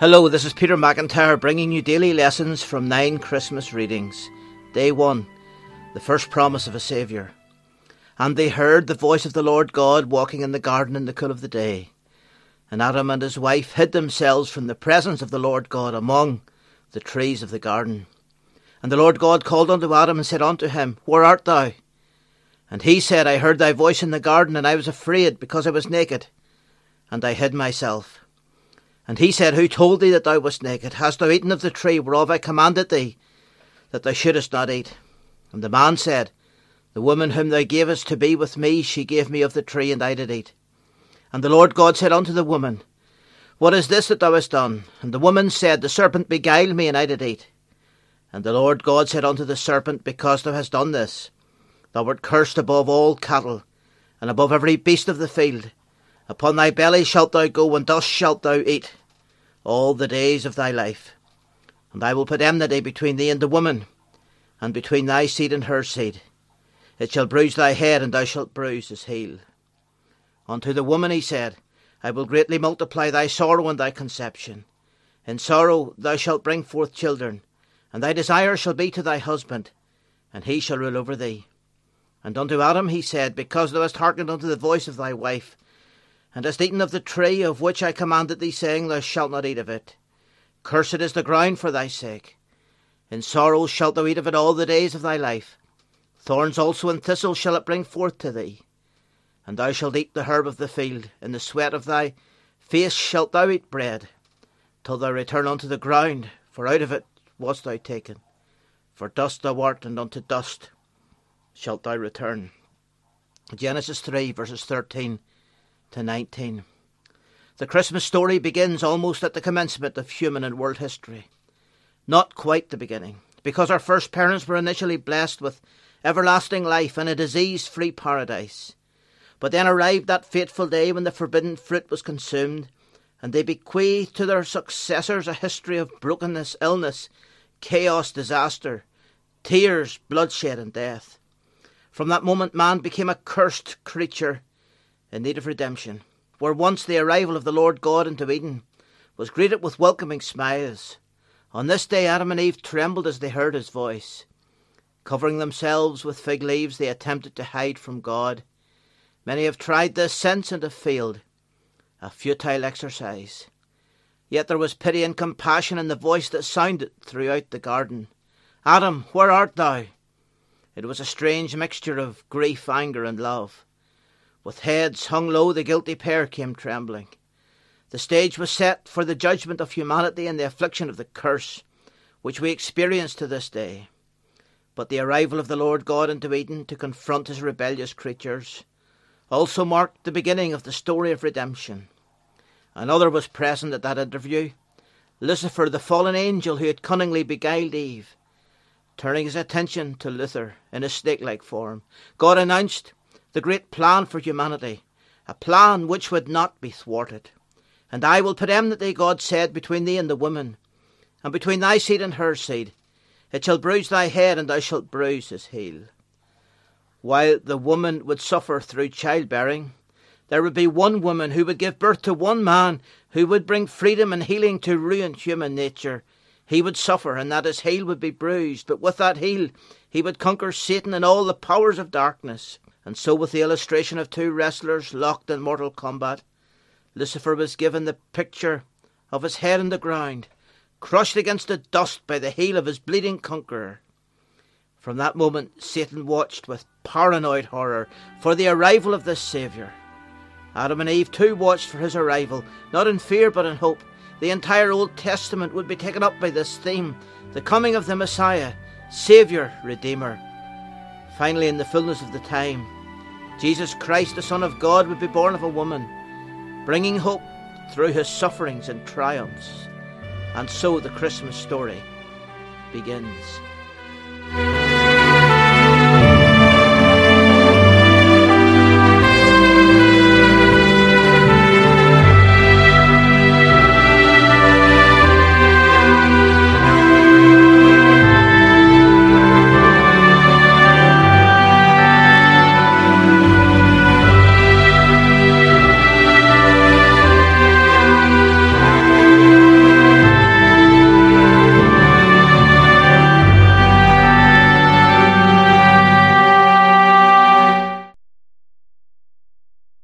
Hello, this is Peter McIntyre bringing you daily lessons from nine Christmas readings. Day 1 The first promise of a Saviour. And they heard the voice of the Lord God walking in the garden in the cool of the day. And Adam and his wife hid themselves from the presence of the Lord God among the trees of the garden. And the Lord God called unto Adam and said unto him, Where art thou? And he said, I heard thy voice in the garden, and I was afraid, because I was naked, and I hid myself. And he said, Who told thee that thou wast naked? Hast thou eaten of the tree whereof I commanded thee, that thou shouldest not eat? And the man said, The woman whom thou gavest to be with me, she gave me of the tree, and I did eat. And the Lord God said unto the woman, What is this that thou hast done? And the woman said, The serpent beguiled me, and I did eat. And the Lord God said unto the serpent, Because thou hast done this, thou art cursed above all cattle, and above every beast of the field. Upon thy belly shalt thou go, and dust shalt thou eat all the days of thy life. And I will put enmity between thee and the woman, and between thy seed and her seed. It shall bruise thy head, and thou shalt bruise his heel. Unto the woman he said, I will greatly multiply thy sorrow and thy conception. In sorrow thou shalt bring forth children, and thy desire shall be to thy husband, and he shall rule over thee. And unto Adam he said, Because thou hast hearkened unto the voice of thy wife, and hast eaten of the tree of which I commanded thee, saying, Thou shalt not eat of it. Cursed is the ground for thy sake. In sorrow shalt thou eat of it all the days of thy life. Thorns also and thistles shall it bring forth to thee. And thou shalt eat the herb of the field. In the sweat of thy face shalt thou eat bread, till thou return unto the ground, for out of it wast thou taken. For dust thou art, and unto dust shalt thou return. Genesis 3, verses 13 to 19. The Christmas story begins almost at the commencement of human and world history. Not quite the beginning, because our first parents were initially blessed with everlasting life and a disease free paradise. But then arrived that fateful day when the forbidden fruit was consumed, and they bequeathed to their successors a history of brokenness, illness, chaos, disaster, tears, bloodshed, and death. From that moment, man became a cursed creature in need of redemption, where once the arrival of the Lord God into Eden was greeted with welcoming smiles. On this day, Adam and Eve trembled as they heard his voice. Covering themselves with fig leaves, they attempted to hide from God. Many have tried this since and have failed. A futile exercise. Yet there was pity and compassion in the voice that sounded throughout the garden. Adam, where art thou? It was a strange mixture of grief, anger, and love. With heads hung low, the guilty pair came trembling. The stage was set for the judgment of humanity and the affliction of the curse which we experience to this day. But the arrival of the Lord God into Eden to confront his rebellious creatures also marked the beginning of the story of redemption. Another was present at that interview Lucifer, the fallen angel who had cunningly beguiled Eve. Turning his attention to Lucifer in his snake like form, God announced the great plan for humanity, a plan which would not be thwarted. And I will put enmity, God said, between thee and the woman, and between thy seed and her seed. It shall bruise thy head, and thou shalt bruise his heel. While the woman would suffer through childbearing, there would be one woman who would give birth to one man who would bring freedom and healing to ruined human nature. He would suffer, and that his heel would be bruised, but with that heel he would conquer Satan and all the powers of darkness. And so, with the illustration of two wrestlers locked in mortal combat, Lucifer was given the picture of his head in the ground, crushed against the dust by the heel of his bleeding conqueror. From that moment, Satan watched with paranoid horror for the arrival of this Saviour. Adam and Eve too watched for his arrival, not in fear but in hope. The entire Old Testament would be taken up by this theme the coming of the Messiah, Saviour, Redeemer. Finally, in the fullness of the time, Jesus Christ, the Son of God, would be born of a woman, bringing hope through his sufferings and triumphs. And so the Christmas story begins.